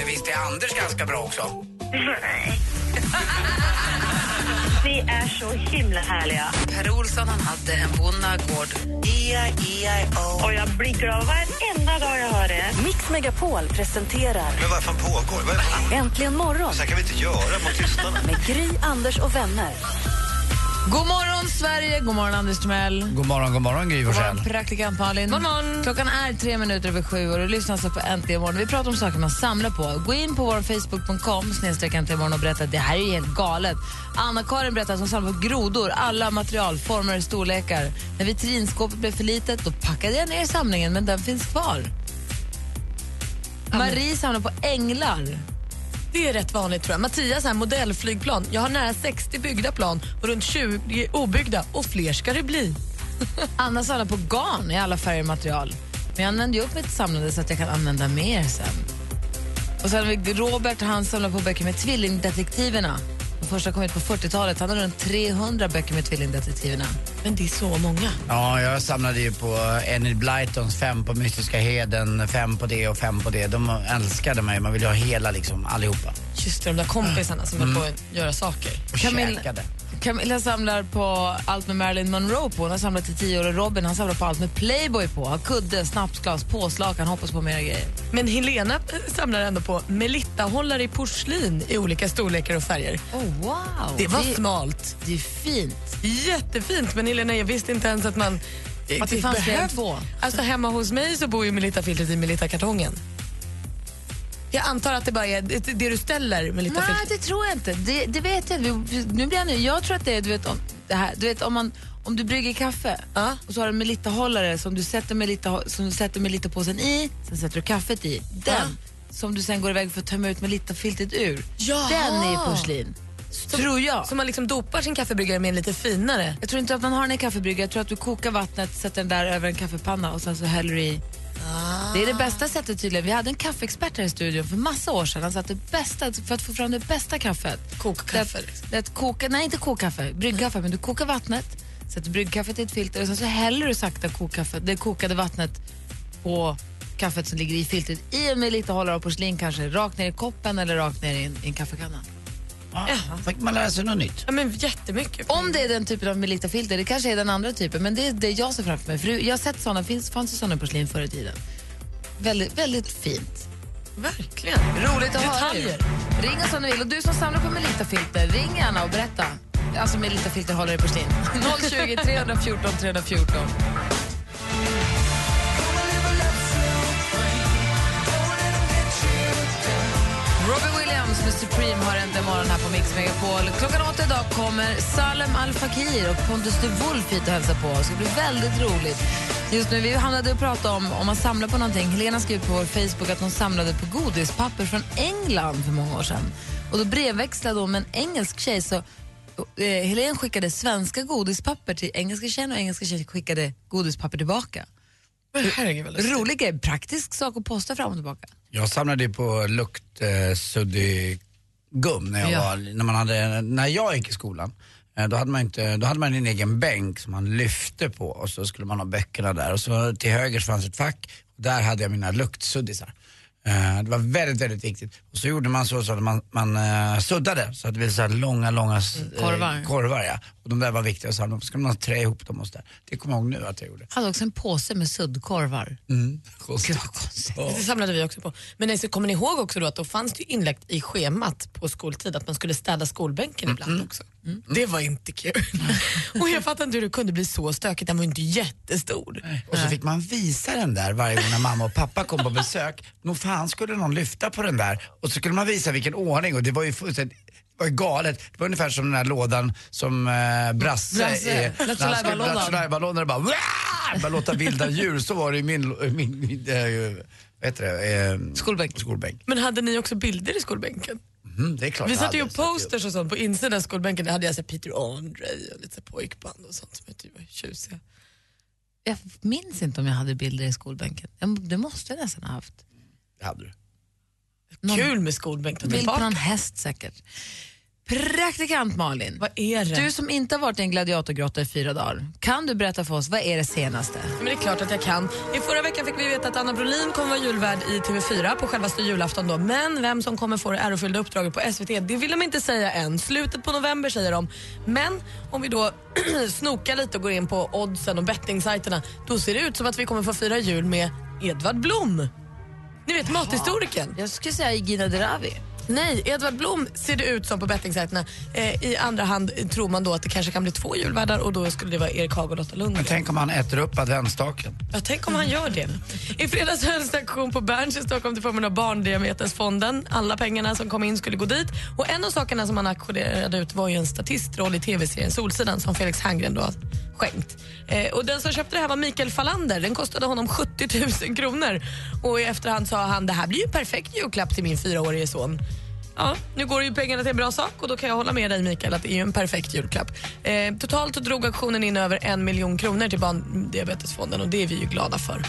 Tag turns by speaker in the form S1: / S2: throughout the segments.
S1: Det visste Anders ganska bra också.
S2: Vi är så himla härliga.
S3: Per Olsson han hade en bonnagård.
S1: E-I-E-I-O.
S2: Och jag blir glad varenda dag jag hör det.
S4: Mix Megapol presenterar
S5: Men vad fan pågår? Vad är det?
S4: Äntligen morgon
S5: Så här kan vi inte göra mot tystarna.
S4: med Gry, Anders och vänner.
S3: God morgon Sverige, god morgon Anders Timell.
S1: God morgon, god morgon Gry
S3: God
S1: Forssell.
S3: morgon praktikant Malin. God morgon. Klockan är tre minuter över sju och du lyssnar alltså på Äntligen morgon. Vi pratar om saker man samlar på. Gå in på vår facebook.com snedstreck Äntligen morgon och berätta att det här är helt galet. Anna-Karin berättar att hon samlar på grodor, alla material, former, storlekar. När vitrinskåpet blev för litet då packade jag ner samlingen men den finns kvar. Marie samlar på änglar.
S6: Det är rätt vanligt tror jag. Mattias här modellflygplan. Jag har nära 60 byggda plan och runt 20 obyggda och fler ska det bli.
S3: Anna samlar på garn i alla färger och material. Men jag använder ju upp mitt samlande så att jag kan använda mer sen. Och sen har vi Robert, han samlar på böcker med Tvillingdetektiverna. Första kom ut på 40-talet. Han har runt 300 böcker med Tvillingdetektiverna.
S6: Men det är så många.
S1: Ja, jag samlade ju på Enid Blytons fem på Mystiska Heden, fem på det och fem på det. De älskade mig, man ville ha hela liksom, allihopa.
S6: Just det, de där kompisarna som höll på att göra saker.
S1: Och
S3: Camilla-
S1: käkade.
S3: Camilla samlar på allt med Marilyn Monroe på. Hon har samlat i tio år. Och Robin han samlar på allt med Playboy på. Har kudde, snapsglas, påslakan, hoppas på mera grejer.
S6: Men Helena eh, samlar ändå på Melitta-hållare i porslin i olika storlekar och färger.
S3: Oh, wow!
S6: Det var
S3: det,
S6: smalt.
S3: det är fint.
S6: Jättefint, men Helena, jag visste inte ens att man...
S3: Att det fanns fler än två.
S6: Alltså hemma hos mig så bor ju Melitta-filtret i Melitta-kartongen. Jag antar att det bara är det, det du ställer
S3: Nej,
S6: Melitta-filtret.
S3: det tror jag inte. Det, det vet jag Nu blir jag, nu. jag tror att det är, du vet, om, det här, du vet om, man, om du brygger kaffe
S6: Ja.
S3: och så har du en Melitta-hållare som du sätter Melitta, som du sätter Melitta-påsen i, sen sätter du kaffet i. Den som du sen går iväg för att tömma ut Melitta-filtret ur.
S6: Jaha.
S3: Den är i porslin. tror jag.
S6: Så man liksom dopar sin kaffebryggare med en lite finare.
S3: Jag tror inte att man har den i kaffebryggare. Jag tror att du kokar vattnet, sätter den där över en kaffepanna och sen så häller du i. Det är det bästa sättet tydligen. Vi hade en kaffeexpert här i studion för massa år sedan. Han sa att det bästa, för att få fram det bästa kaffet.
S6: Kokkaffe,
S3: Det,
S6: liksom.
S3: det koka, nej inte kokkaffe, bryggkaffe. Men du kokar vattnet, sätter bryggkaffet i ett filter och sen så häller du sakta kokkaffet, det kokade vattnet på kaffet som ligger i filtret i en med lite hållare av porslin kanske, rakt ner i koppen eller rakt ner i en, i en kaffekanna.
S1: Ja, fick man lära sig något nytt.
S6: Ja, men jättemycket.
S3: Om det är den typen av Melita-filter, det kanske är den andra typen, men det är det jag ser framför mig. För jag har sett såna, finns, fanns ju såna porslin förr i tiden. Väldigt, väldigt fint.
S6: Verkligen.
S3: Roligt att höra ju.
S6: Detaljer.
S3: Ring oss om ni vill. Och du som samlar på Melita-filter, ring gärna och berätta. Alltså Melita-filter håller i porslin. 020 314 314. Williams med Supreme har äntligen morgon här på Mix Megapol. Klockan åtta idag kommer Salem Al Fakir och Pontus de Wolf hit och hälsa på. Det ska bli väldigt roligt. Just nu, vi hamnade och pratade om om man samlar på någonting. Helena skrev på vår Facebook att hon samlade på godispapper från England för många år sedan. Och då brevväxlade hon med en engelsk tjej. Så eh, Helena skickade svenska godispapper till engelska tjejen och engelska tjejen skickade godispapper tillbaka.
S6: Men herregud.
S3: Rolig grej, praktisk sak att posta fram och tillbaka.
S1: Jag samlade på luktsuddig gum när, jag
S3: Ja.
S1: var, när, man hade, när jag gick i skolan. Eh, Då hade, man inte, då hade man en egen bänk som man lyfte på och så skulle man ha böckerna där och så till höger så fanns ett fack och där hade jag mina luktsuddisar. Eh, Det var väldigt, väldigt viktigt. Och så gjorde man så, så att man, man eh, suddade så att det blev så här långa, långa eh,
S3: korvar.
S1: korvar ja. Och de där var viktiga så skulle man trä ihop dem och så där. Det kommer jag ihåg nu att jag gjorde.
S3: hade också en påse med suddkorvar.
S1: Mm.
S3: Gud vad konstigt.
S6: Det samlade vi också på. Men alltså, kommer ni ihåg också då att då fanns det ju inlagt i schemat på skoltid att man skulle städa skolbänken ibland också. Det var inte kul. och jag fattar inte hur det kunde bli så stökigt, den var ju inte jättestor.
S1: Och så fick man visa den där varje gång när mamma och pappa kom på besök. Nog fan skulle någon lyfta på den där och så skulle man visa vilken ordning och det var ju fullständigt det var ju galet. Det var ungefär som den där lådan som eh, Brasse,
S3: Brasse,
S1: eh, när han
S3: Lattjo
S1: skulle-
S3: Lajban-lådan.
S1: Lattjo Lajban-lådan. bara, bara låta vilda djur. Så var det i min, min, min, eh, vad heter det? Eh,
S3: Skolbänk.
S1: Skolbänk.
S6: Men hade ni också bilder i skolbänken?
S1: Mm, det är klart
S6: Vi satte ju posters och sånt på insidan av skolbänken. Där hade jag så här Peter Andre och lite här pojkband och sånt som jag tyckte var tjusiga.
S3: Jag minns inte om jag hade bilder i skolbänken. Det måste jag nästan ha haft.
S1: Det hade du.
S3: Någon
S6: Kul med skolbänk.
S3: Bild på någon häst säkert. Praktikant Malin,
S6: Vad är det?
S3: du som inte har varit i en gladiatorgrotta i fyra dagar, kan du berätta för oss, vad är det senaste?
S6: Men det är klart att jag kan. I förra veckan fick vi veta att Anna Brolin kommer vara julvärd i TV4 på självaste julafton då. Men vem som kommer få det ärofyllda uppdraget på SVT, det vill de inte säga än. Slutet på november säger de. Men om vi då snokar lite och går in på oddsen och bettingsajterna, då ser det ut som att vi kommer få fira jul med Edvard Blom. Ni vet mathistorikern.
S3: Jag skulle säga Gina Dirawi.
S6: Nej, Edvard Blom ser det ut som på bettingsajterna. Eh, I andra hand tror man då att det kanske kan bli två julvärdar och då skulle det vara Erik Haag och Lotta Lundgren.
S1: Men tänk om han äter upp adventsstaken.
S6: Ja, tänk om han gör det. I fredags hölls det aktion på Berns i Stockholm till förmån av Barndiabetesfonden. Alla pengarna som kom in skulle gå dit. Och En av sakerna som han auktionerade ut var ju en statistroll i tv-serien Solsidan som Felix Herngren då skänkt. Eh, och den som köpte det här var Mikael Fallander. Den kostade honom 70 000 kronor. Och i efterhand sa han det här blir ju perfekt julklapp till min fyraårige son. Ja, nu går ju pengarna till en bra sak och då kan jag hålla med dig Mikael att det är ju en perfekt julklapp. Eh, totalt drog auktionen in över en miljon kronor till Barndiabetesfonden och det är vi ju glada för.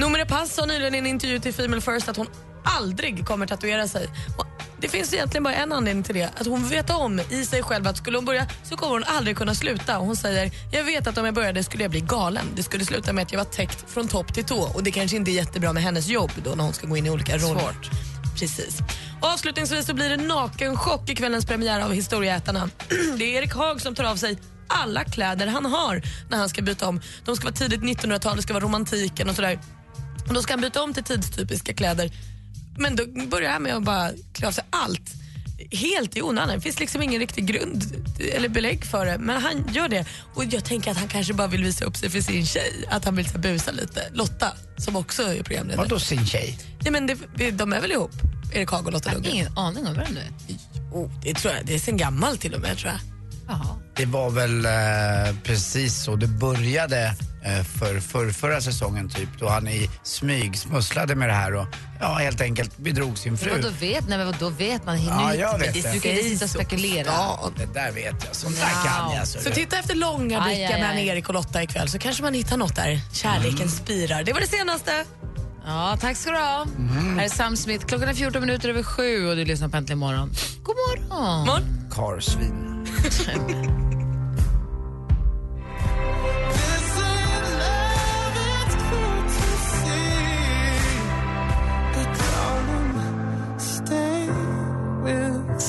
S6: Noomi Rapace sa nyligen i en intervju till Female First att hon aldrig kommer tatuera sig. Och det finns egentligen bara en anledning till det. Att hon vet om i sig själv att skulle hon börja så kommer hon aldrig kunna sluta. Och hon säger, jag vet att om jag började skulle jag bli galen. Det skulle sluta med att jag var täckt från topp till tå. Och det kanske inte är jättebra med hennes jobb då när hon ska gå in i olika roller.
S3: Svårt.
S6: Precis. Avslutningsvis så blir det nakenchock i kvällens premiär av Historieätarna. det är Erik Haag som tar av sig alla kläder han har när han ska byta om. De ska vara tidigt 1900-tal, det ska vara romantiken och sådär. Och då ska han byta om till tidstypiska kläder. Men då börjar han med att bara klä av sig allt. Helt i onödan. Det finns liksom ingen riktig grund eller belägg för det. Men han gör det. Och jag tänker att han kanske bara vill visa upp sig för sin tjej. Att han vill så busa lite. Lotta, som också är programledare.
S1: Vadå sin tjej?
S6: Nej, men det, de är väl ihop? Erik Haag och Lotta
S3: Jag har
S6: Lundgren?
S3: ingen aning om vem du är.
S6: Oh, det tror jag. Det är sen gammalt till och med tror jag.
S3: Jaha.
S1: Det var väl eh, precis så det började för, för förra säsongen typ då han i smyg smusslade med det här och ja, helt enkelt bedrog sin fru.
S3: Vadå vet, nej, men vadå vet man?
S1: Ja,
S3: Nu-
S1: jag vet
S3: du
S1: det.
S3: ska inte sitta och spekulera.
S6: Ja.
S1: Det där vet jag, sånt där kan jag. Så
S6: Så
S1: det-
S6: titta efter långa blickar mellan. Erik och Lotta ikväll så kanske man hittar något där. Kärleken spirar. Det var det senaste.
S3: Ja, tack ska du ha. Här är Sam Smith. Klockan är 14 minuter över sju och du lyssnar på Äntligen morgon. God morgon.
S6: Morgon.
S1: Karsvin.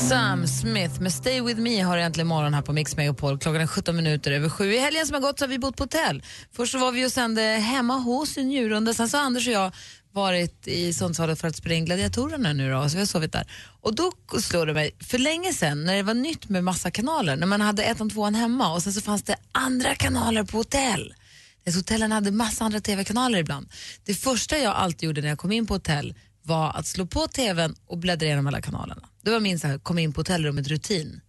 S3: Sam Smith med Stay With Me har äntligen morgon här på Mix Megapol. Klockan är 17 minuter över sju. I helgen som har gått så har vi bott på hotell. Först så var vi och sände hemma hos i Njurunda. Sen så har Anders och jag varit i Sundsvall för att spela in Gladiatorerna nu då, så vi har sovit där. Och då slår det mig, för länge sedan när det var nytt med massa kanaler, när man hade ettan, tvåan hemma och sen så fanns det andra kanaler på hotell. Hotellen hade massa andra tv-kanaler ibland. Det första jag alltid gjorde när jag kom in på hotell var att slå på tvn och bläddra igenom alla kanalerna. Det var min så här, kom in på hotellrummet-rutin.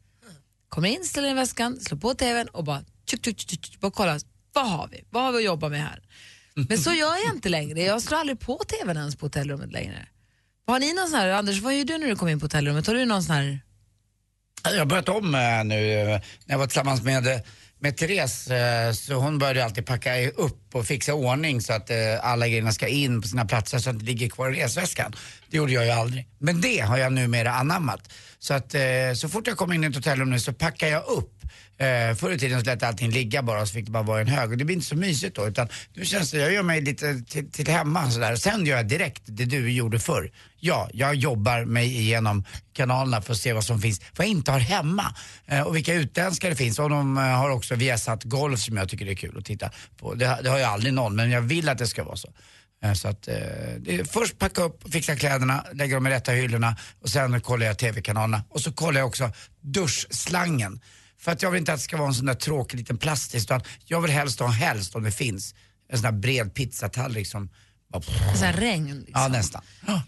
S3: Kom in, ställer in väskan, slår på tvn och bara, tjuk, tjuk, tjuk, tjuk, bara kolla, vad har vi? Vad har vi att jobba med här? Men så gör jag inte längre. Jag slår aldrig på tvn ens på hotellrummet längre. Har ni någon sån här, Anders, vad gör du när du kommer in på hotellrummet? Har du någon sån här
S1: Jag har börjat om eh, nu eh, när jag var tillsammans med, med Therese. Eh, så hon började alltid packa upp och fixa ordning så att eh, alla grejerna ska in på sina platser så att det ligger kvar i resväskan. Det gjorde jag ju aldrig. Men det har jag numera anammat. Så att eh, så fort jag kommer in i ett hotellrum nu så packar jag upp. Eh, förr i tiden så lät allting ligga bara och så fick det bara vara i en hög och det blir inte så mysigt då utan nu känns det, jag gör mig lite till, till hemma sådär sen gör jag direkt det du gjorde förr. Ja, jag jobbar mig igenom kanalerna för att se vad som finns, vad jag inte har hemma eh, och vilka utländska det finns och de eh, har också Viasat Golf som jag tycker är kul att titta på. Det, det har ju aldrig någon men jag vill att det ska vara så. Eh, så att, eh, först packa upp, fixa kläderna, lägga dem i rätta hyllorna och sen kollar jag TV-kanalerna. Och så kollar jag också duschslangen. För att jag vill inte att det ska vara en sån där tråkig liten plastisk utan jag vill helst ha, helst om det finns, en sån där bred pizzatallrik som bara,
S3: sån här regn? Liksom?
S1: Ja, nästan. Ja.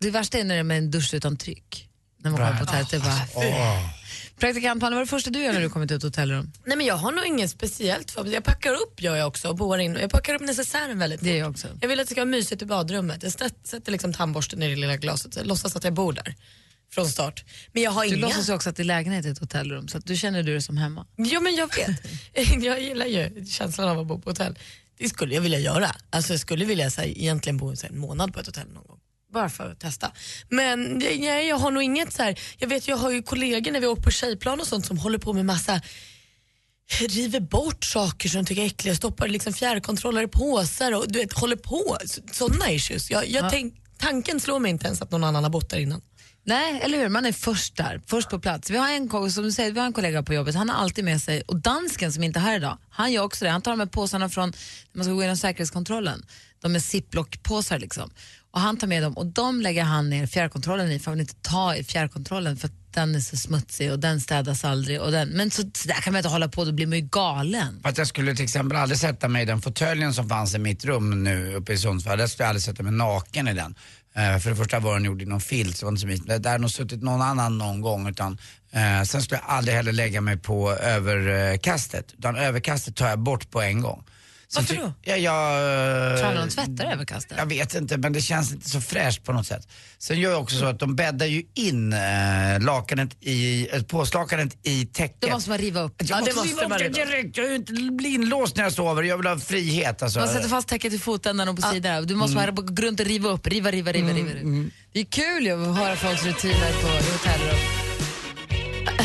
S3: Det värsta är när det är med en dusch utan tryck. när man kommer på hotellet. Det är bara, Praktikant Malin, vad är det första du gör när du kommer till ett hotellrum?
S6: Nej men jag har nog inget speciellt för Jag packar upp gör jag också och boar in. Jag packar upp necessären väldigt
S3: Det är jag också.
S6: Jag vill att det ska vara mysigt i badrummet. Jag sätter sätter liksom tandborsten i det lilla glaset och låtsas att jag bor där från start. Men jag har
S3: Du
S6: inga...
S3: låtsas ju också att är lägenhet i ett hotellrum så att du känner du dig som hemma.
S6: Ja men jag vet. jag gillar ju känslan av att bo på hotell. Det skulle jag vilja göra. Alltså jag skulle vilja så här, egentligen bo en månad på ett hotell någon gång. Bara för att testa. Men nej, jag har nog inget så här. Jag vet jag har ju kollegor när vi åker på tjejplan och sånt som håller på med massa river bort saker som de tycker är äckliga, stoppar liksom fjärrkontroller i påsar och du vet, håller på. Sådana issues. Jag, jag
S3: Ja.
S6: tänk, tanken slår mig inte ens att någon annan har bott där innan.
S3: Nej, eller hur? Man är först där, först på plats. Vi har en, som du säger, vi har en kollega på jobbet, han har alltid med sig, och dansken som inte är här idag, han gör också det. Han tar de här påsarna från, när man ska gå igenom säkerhetskontrollen, de är ziplock-påsar liksom. Och han tar med dem och de lägger han ner fjärrkontrollen i för han vill inte ta i fjärrkontrollen för att den är så smutsig och den städas aldrig. Och den, men så, så där kan man inte hålla på, då blir man ju galen.
S1: För att jag skulle till exempel aldrig sätta mig i den fåtöljen som fanns i mitt rum nu uppe i Sundsvall. Där skulle jag aldrig sätta mig naken i den. Eh, för det första var den gjord i någon filt, så det var inte så mysigt. Där har nog suttit någon annan någon gång. Utan, eh, sen skulle jag aldrig heller lägga mig på överkastet. Utan överkastet tar jag bort på en gång.
S3: Varför då?
S1: Ja, jag,
S3: Tror han någon tvättar överkastet?
S1: Jag vet inte, men det känns inte så fräscht på något sätt. Sen gör jag också så att de bäddar ju in eh, lakanet i, äh, påslakanet i täcket.
S3: Då måste man riva upp.
S1: Jag
S6: Ja, det
S1: måste
S6: måste
S1: riva upp
S6: man
S1: det
S6: upp.
S1: direkt. Jag vill inte bli inlåst när jag sover. Jag vill ha frihet alltså.
S3: Man sätter fast täcket i fotändan och på sidan. Du måste
S1: Mm.
S3: gå runt och riva upp, riva, riva, riva. riva. Det är kul ju att höra folks rutiner på hotellrum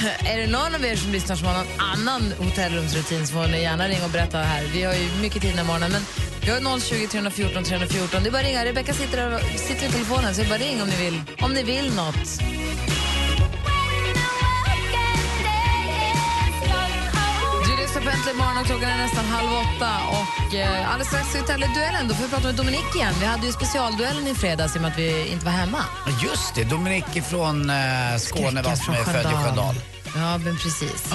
S3: är det någon av er som lyssnar som har någon annan hotellrumsrutin så får ni gärna ringa och berätta här. Vi har ju mycket tid den här morgonen men vi har 020 314 314. Det är bara att ringa. Rebecka sitter, sitter i telefonen så det är bara ring om ni vill. Om ni vill något. Äntligen morgon och klockan är nästan halv åtta. Och eh, alldeles strax är det duellen. Då får vi prata med Dominik igen. Vi hade ju specialduellen i fredags i och med att vi inte var hemma.
S1: Just det, Dominik från eh, Skåne va, som är född i Sköndal.
S3: Ja, men precis.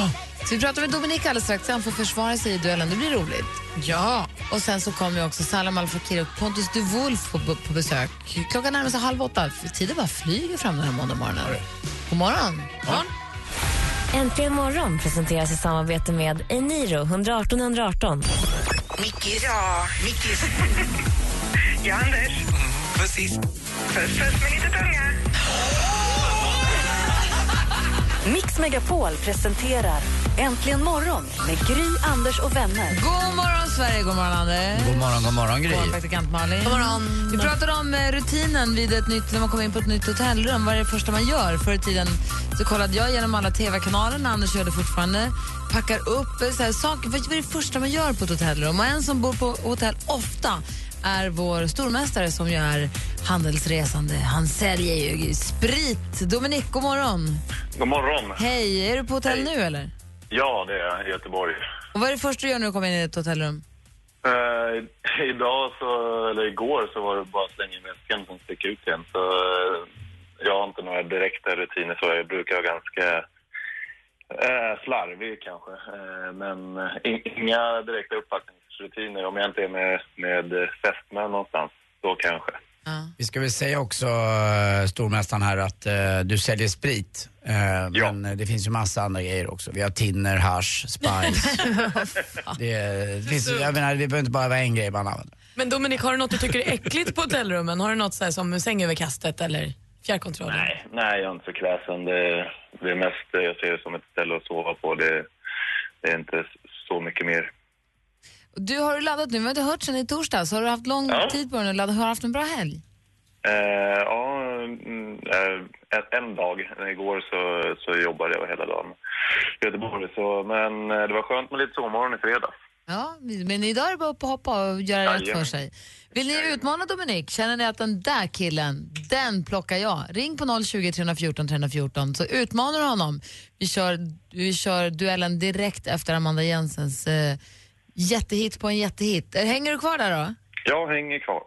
S3: Så vi pratar med Dominik alldeles strax. Han får försvara sig i duellen. Det blir roligt.
S6: Ja.
S3: Och sen så kommer ju också Salam Al Fakir och Pontus de Wolf på, på besök. Klockan närmar sig halv åtta. Tiden bara flyger fram den här måndag morgonen. God morgon. morgon.
S7: Äntligen morgon presenteras i samarbete med Eniro 118 118.
S2: Mickis. Ja, Mickis. ja, Anders.
S5: Precis.
S2: Puss, puss med lite tunga.
S4: Mix Megapol presenterar Äntligen morgon med Gry, Anders och vänner.
S3: God morgon, Sverige. God morgon, Anders.
S1: God morgon, god morgon Gry.
S3: God morgon, praktikant Malin.
S6: God morgon.
S3: Vi pratade om eh, rutinen vid ett nytt, när man kommer in på ett nytt hotellrum. Vad är det första man gör? Förr i tiden så kollade jag igenom alla tv-kanaler, Anders gör det fortfarande. Packar upp eh, så här, saker. Vad är det första man gör på ett hotellrum? Och en som bor på hotell ofta är vår stormästare som ju är handelsresande. Han säljer ju sprit. Dominik, god morgon.
S5: God morgon.
S3: Hej, är du på hotell nu eller?
S5: Ja, det är jag i Göteborg.
S3: Och vad är det första du gör när du kommer in i ett hotellrum?
S5: Eh, idag så, eller igår så var det bara att slänga in väskan som sticker ut igen. Så eh, jag har inte några direkta rutiner så. Jag brukar vara ganska eh, slarvig kanske. Men in- inga direkta upppackningsrutiner om jag inte är med, med fästmän någonstans. Då kanske.
S1: Vi ska väl säga också, eh, stormästaren här, att eh, du säljer sprit. Eh, Men eh, det finns ju massa andra grejer också. Vi har tinner, hash, spice. det, det finns, jag menar, det behöver inte bara vara en grej man använder.
S6: Men Dominik, har du något du tycker är äckligt på hotellrummen? Har du något så här som sängöverkastet eller fjärrkontrollen?
S5: Nej, nej, jag är inte så kräsen. Det, det är mest, jag ser det som ett ställe att sova på. Det, det är inte.
S3: Du har du laddat nu, vi har inte hört sen i torsdags. Har du haft lång
S5: Ja.
S3: tid på dig att ladda? Har du haft en bra helg?
S5: Eh, ja, mm, eh, en, dag. Igår så, så jobbade jag hela dagen i Göteborg. Så, men eh, det var skönt med lite sovmorgon i fredags.
S3: Ja, men idag är det bara upp och hoppa och göra rätt
S5: Jajamän.
S3: för sig. Vill ni utmana Dominik? Känner ni att den där killen, den plockar jag? Ring på 020 314 314 så utmanar du honom. Vi kör, vi kör duellen direkt efter Amanda Jensens eh, jättehit på en jättehit. Eh, Hänger du kvar där då?
S5: Jag hänger kvar.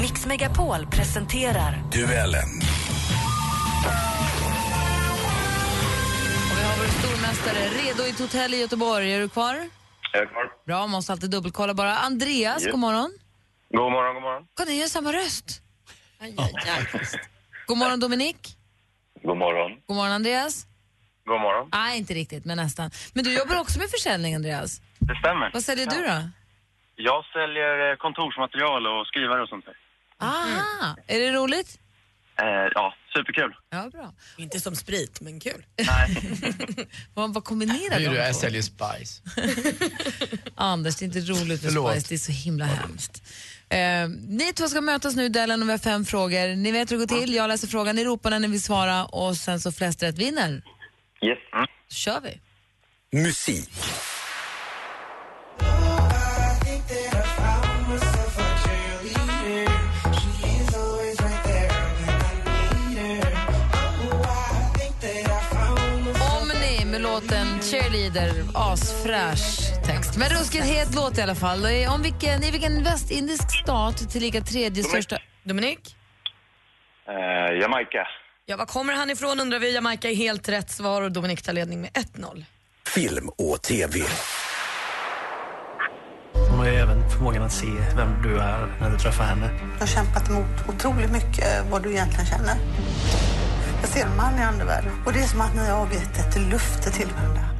S4: Mix Megapol presenterar
S8: Duellen.
S3: Och vi har vår stormästare redo i ett hotell i Göteborg. Är du kvar?
S5: Jag är kvar.
S3: Bra, måste alltid dubbelkolla bara. Andreas,
S5: Ja.
S3: god morgon.
S5: God morgon, god morgon.
S3: Kan ni göra samma röst? Aj, aj, aj. God morgon Dominik.
S5: God morgon.
S3: God morgon Andreas.
S5: God morgon.
S3: Nej, inte riktigt, men nästan. Men du jobbar också med försäljning Andreas.
S5: Det stämmer.
S3: Vad säljer du då?
S5: Jag säljer eh, kontorsmaterial och skrivare och sånt där.
S3: Aha, är det roligt?
S5: Eh, ja, superkul.
S3: Ja, bra.
S6: Inte som sprit, men kul.
S3: Vad, vad kombinerar
S1: Du, jag säljer spice.
S3: Anders, det är inte roligt med
S1: Förlåt.
S3: Spice, det är så himla hemskt. Eh, ni två ska mötas nu i duellen och vi har fem frågor. Ni vet hur det går till. Jag läser frågan, ni ropar när ni vill svara och sen så flest rätt vinner.
S5: Yes. Mm.
S3: Så kör vi.
S8: Musik.
S3: Omni med låten Cheerleader, asfräsch text. Men ruskigt het låt i alla fall. Och i- Om vilken, I vilken västindisk stat tillika tredje största...
S6: Dominik?
S5: Eh, Jamaica.
S6: Ja, var kommer han ifrån undrar vi. Jamaica är helt rätt svar och Dominik tar ledning med 1-0.
S8: Film och TV.
S9: Hon har ju även förmågan att se vem du är när du träffar henne.
S10: Jag har kämpat emot otroligt mycket vad du egentligen känner. Jag ser en man i andevärlden och det är som att ni har avgett ett löfte till varandra.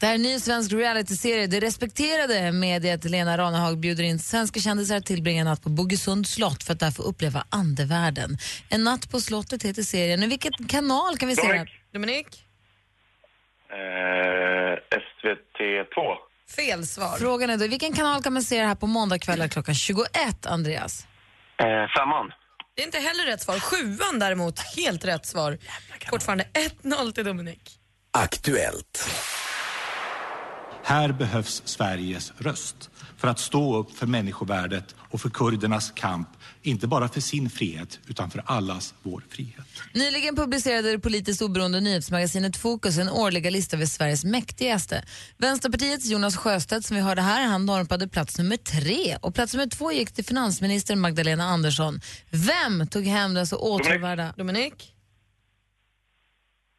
S3: Det här är en ny svensk realityserie. Det respekterade mediet Lena Ranehag bjuder in svenska kändisar att tillbringa en natt på Bogesund slott för att där få uppleva andevärlden. En natt på slottet heter serien. Och vilken kanal kan vi se
S5: Dominik.
S3: här?
S6: Dominik?
S5: Eh, SVT2.
S6: Fel svar.
S3: Frågan är då, vilken kanal kan man se det här på måndagkvällar klockan 21, Andreas?
S5: Eh, femman.
S6: Det är inte heller rätt svar. Sjuan däremot, helt rätt svar. Fortfarande 1-0 till Dominik.
S8: Aktuellt.
S11: Här behövs Sveriges röst för att stå upp för människovärdet och för kurdernas kamp, inte bara för sin frihet utan för allas vår frihet.
S3: Nyligen publicerade det politiskt oberoende nyhetsmagasinet Fokus en årliga lista över Sveriges mäktigaste. Vänsterpartiets Jonas Sjöstedt, som vi hörde här, han norpade plats nummer tre. Och plats nummer två gick till finansminister Magdalena Andersson. Vem tog hem den så åtråvärda...
S6: Dominik?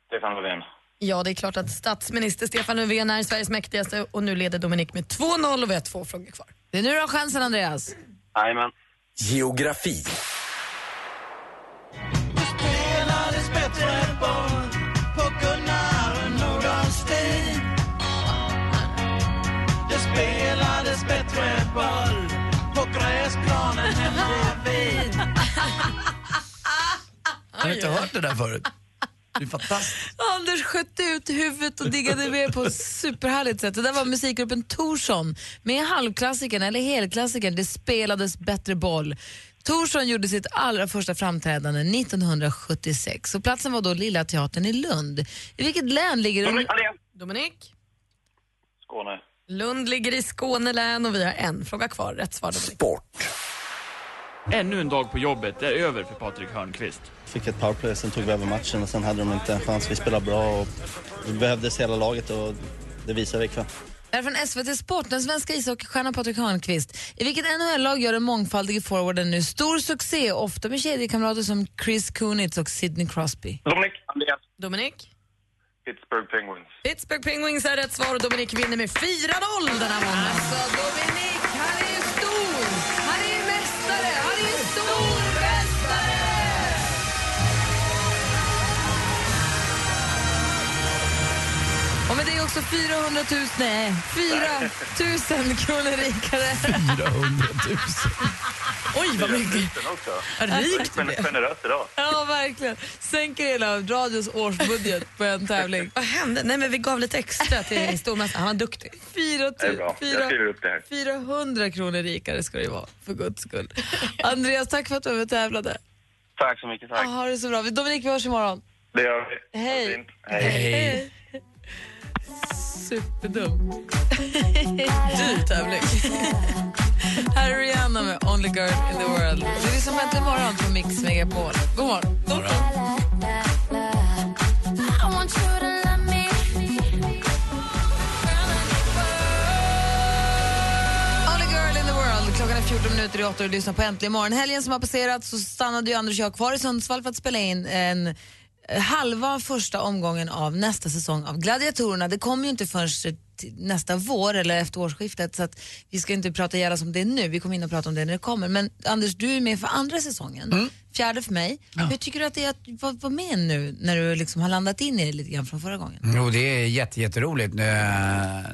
S5: Stefan Löfven.
S6: Ja, det är klart att statsminister Stefan Löfven är Sveriges mäktigaste och nu leder Dominik med 2-0 och vi har två frågor kvar.
S3: Det är nu du har chansen, Andreas.
S5: Jajamän.
S8: Geografi.
S12: vid.
S1: Har inte hört det där förut? Det är fantastiskt.
S3: Anders skötte ut huvudet och diggade med på ett superhärligt sätt. Det där var musikgruppen Torsson med halvklassikern eller helklassikern Det spelades bättre boll. Torsson gjorde sitt allra första framträdande 1976 och platsen var då Lilla Teatern i Lund. I vilket län ligger
S5: Dominik Hallén.
S6: Dominik?
S5: Skåne.
S6: Lund ligger i Skåne län och vi har en fråga kvar. Rätt svar Dominik.
S8: Sport.
S13: Ännu en dag på jobbet är över för Patrik Hörnqvist.
S9: Fick ett powerplay, sen tog vi över matchen och sen hade de inte en chans. Vi spelade bra och vi behövdes hela laget och det visar vi ikväll.
S3: Det är från SVT Sport, den svenska ishockeystjärnan Patrik Hörnqvist. I vilket NHL-lag gör den mångfaldige forwarden nu stor succé, ofta med kedjekamrater som Chris Kunitz och Sidney Crosby?
S5: Dominik. Andreas.
S6: Dominik?
S5: Pittsburgh Penguins.
S6: Pittsburgh Penguins är rätt svar och Dominik vinner med 4-0 den här månaden.
S3: Alltså, Dominik, också 400 000, nej, 4 000 kronor rikare.
S1: 400 000.
S6: Oj, vad mycket.
S5: Också.
S6: Rikt du
S5: Men
S6: blev.
S5: generöst idag.
S3: Ja, verkligen. Sänker hela radios årsbudget på en tävling.
S6: Vad hände? Nej, men vi gav lite extra till stormästaren. Han var duktig.
S3: 4
S5: Det är bra. Jag skriver upp det här.
S3: 400 kronor rikare ska det vara, för guds skull. Andreas, tack för att du var med och tävlade.
S5: Tack så mycket. Tack.
S3: Ja, ha det så bra. Dominik, vi hörs imorgon.
S5: Det gör vi.
S3: Hej.
S5: Det fint. Hej.
S3: Superdum. Dyr tävling. Här är Rihanna med Only Girl in the World. Det är som äntligen morgon på Mix Megapol. God morgon. The World. Klockan är 14 minuter i 8 och du lyssnar på Äntligen morgon. Helgen som har passerat så stannade ju Anders och jag kvar i Sundsvall för att spela in en halva första omgången av nästa säsong av Gladiatorerna. Det kommer ju inte förrän nästa vår eller efter årsskiftet så att vi ska inte prata gärna om det nu, vi kommer in och prata om det när det kommer. Men Anders, du är med för andra säsongen, fjärde för mig. Hur tycker du att det är att vara med nu när du liksom har landat in i det lite grann från förra gången?
S1: Jo, det är jätte, jätteroligt. Nu,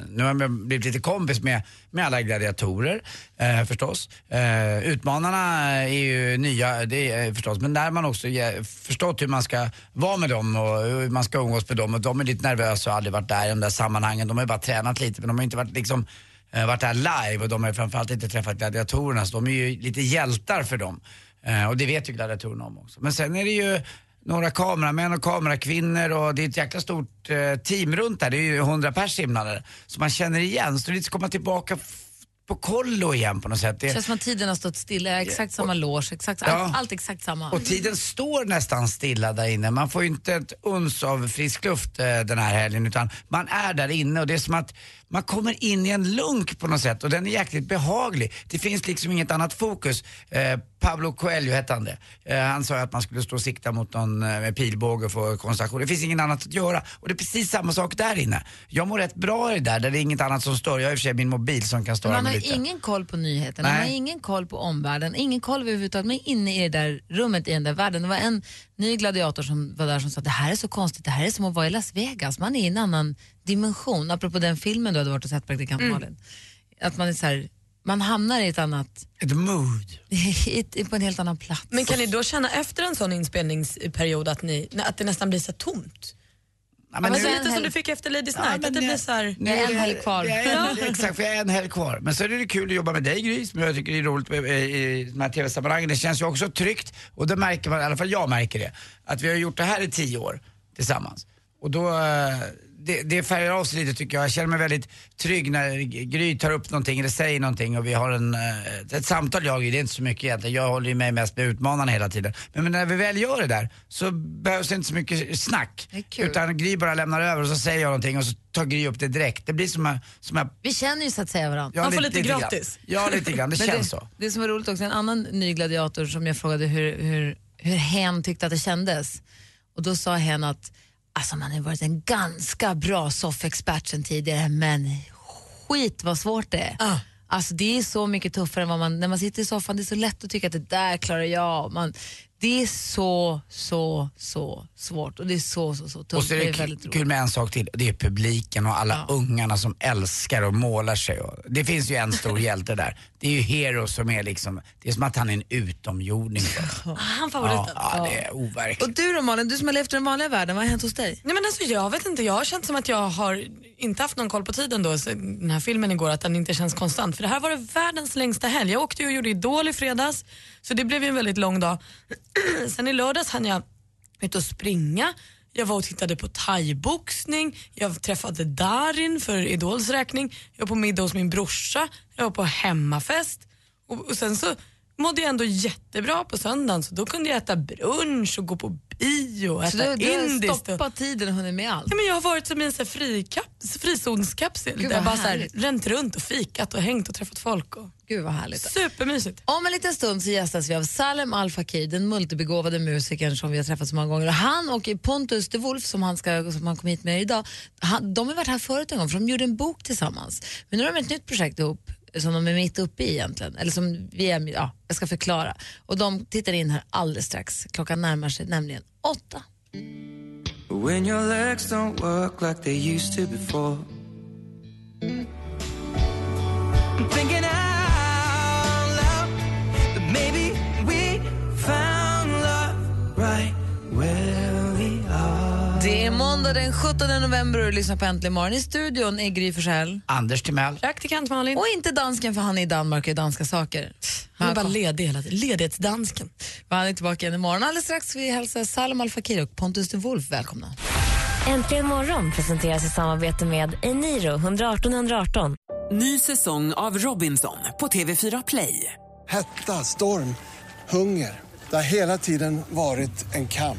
S1: nu har jag blivit lite kompis med, med alla gladiatorer eh, förstås. Eh, utmanarna är ju nya, det är förstås, men där man också ge, förstått hur man ska vara med dem och hur man ska umgås med dem. Och de är lite nervösa och har aldrig varit där i de där sammanhangen. De har ju bara tränat lite, men de har inte varit liksom eh, varit där live och de har framförallt inte träffat gladiatorerna så de är ju lite hjältar för dem. Eh, och det vet ju gladiatorerna om också. Men sen är det ju några kameramän och kamerakvinnor och det är ett jäkla stort eh, team runt där. Det är ju 100 pers inblandade. Så man känner igen, så det är lite att komma tillbaka på kollo igen på något sätt.
S3: Det känns som att tiden har stått stilla, exakt samma loge, exakt,
S1: Ja.
S3: allt, allt exakt samma.
S1: och tiden står nästan stilla där inne. Man får ju inte ett uns av frisk luft eh, den här helgen utan man är där inne och det är som att man kommer in i en lunk på något sätt och den är jäkligt behaglig. Det finns liksom inget annat fokus. Eh, Pablo Coelho hette han det. Eh, han sa att man skulle stå och sikta mot någon eh, med pilbåge och få koncentration. Det finns inget annat att göra och det är precis samma sak där inne. Jag mår rätt bra i det där, där det är inget annat som stör. Jag har i och för sig min mobil som kan störa
S3: Man har
S1: mig lite.
S3: ingen koll på nyheterna,
S1: Nej.
S3: man har ingen koll på omvärlden, ingen koll överhuvudtaget. Man är inne i det där rummet, i den där världen. Det var en ny gladiator som var där som sa att det här är så konstigt, det här är som att vara i Las Vegas. Man är i en annan dimension. Apropå den filmen du hade varit och sett, praktikant
S6: Mm.
S3: Malin. Att man är så här, man hamnar i ett annat...
S1: Ett mood.
S3: på en helt annan plats.
S6: Men kan ni då känna efter en sån inspelningsperiod att, ni, att det nästan blir så tomt? Ja,
S1: men nu-
S6: lite som du fick efter Ladies
S1: Ja,
S6: Night, att det blir så här...
S1: Nu är det-
S3: kvar.
S1: Jag är en, exakt, för jag är en helg kvar. Men så är det kul att jobba med dig Gry, som jag tycker är roligt med, i, i de här tv-sammanhangen. Det känns ju också tryggt och det märker man, i alla fall jag märker det, att vi har gjort det här i tio år tillsammans. Och då, eh, det, det färgar av sig lite tycker jag. Jag känner mig väldigt trygg när Gry tar upp någonting eller säger någonting och vi har en, eh, ett samtal jag och Gry, det är inte så mycket egentligen. Jag håller ju mig mest med utmanarna hela tiden. Men, men när vi väl gör det där så behövs det inte så mycket snack. Utan Gry bara lämnar över och så säger jag någonting och så tar Gry upp det direkt. Det blir som att... Som att
S3: Vi känner ju så att säga varandra.
S1: Ja, Man får lite lite grann. gratis. Ja, lite grann. Det känns så.
S3: Det som var roligt också, en annan ny gladiator som jag frågade hur, hur, hur hen tyckte att det kändes. Och då sa hen att alltså man har varit en ganska bra soffexpert sen tidigare men skit vad svårt det är. Alltså det är så mycket tuffare än vad man, när man sitter i soffan, det är så lätt att tycka att det där klarar jag. Man, det är så, så, så svårt och det är så, så, så tufft.
S1: Och så är det,
S3: väldigt
S1: kul, kul med en sak till, det är publiken och alla ungarna som älskar och målar sig. Och, det finns ju en stor hjälte där. Det är ju Hero som är liksom, det är som att han är en utomjording. för dem.
S6: Han favoriten.
S1: Ja, ja, det är overkligt.
S3: Och du då Malin, du som har levt i den vanliga världen, vad har hänt hos dig?
S6: Nej, men alltså, jag vet inte, jag har känt som att jag har inte haft någon koll på tiden då, den här filmen igår, att den inte känns konstant. För det här var det världens längsta helg. Jag åkte och gjorde Idol i fredags, så det blev ju en väldigt lång dag. Sen i lördags hann jag ut och springa, jag var och tittade på thaiboxning, jag träffade Darin för Idols räkning, jag var på middag hos min brorsa, jag var på hemmafest. Och, och sen så mådde jag ändå jättebra på söndagen så då kunde jag äta brunch och gå på bio och
S3: Så
S6: äta
S3: du, du har
S6: indiskt.
S3: stoppat tiden och hunnit med allt?
S6: Ja, men jag har varit som i en så här frizonskapsel där jag bara så här, ränt runt och fikat och hängt och träffat folk. Och...
S3: Gud vad härligt.
S6: Supermysigt.
S3: Om en liten stund så gästas vi av Salem Al Fakir, den multibegåvade musikern som vi har träffat så många gånger. Och Han och Pontus de Wolf som han, ska, som han kom hit med idag, han, de har varit här förut en gång för de gjorde en bok tillsammans. Men nu har de ett nytt projekt ihop som de är mitt uppe i egentligen. Eller som vi är, ja, jag ska förklara. Och de tittar in här alldeles strax. Klockan närmar sig nämligen åtta.
S12: When your legs don't work like they used to before. I'm thinking
S3: I måndag den 17 november och lyssnar på Äntligen morgon. I studion är Gry Forssell.
S1: Anders Timell.
S6: Praktikant Malin.
S3: Och inte dansken för han är i Danmark och gör danska saker.
S6: Han är bara ledig hela tiden. Ledighetsdansken.
S3: Han är tillbaka igen imorgon. Alldeles strax ska vi hälsa Salem Al Fakir och Pontus de Wolf välkomna.
S7: Äntligen morgon presenteras i samarbete med Eniro 118 118.
S14: Ny säsong av Robinson på TV4 Play.
S15: Hetta, storm, hunger. Det har hela tiden varit en kamp.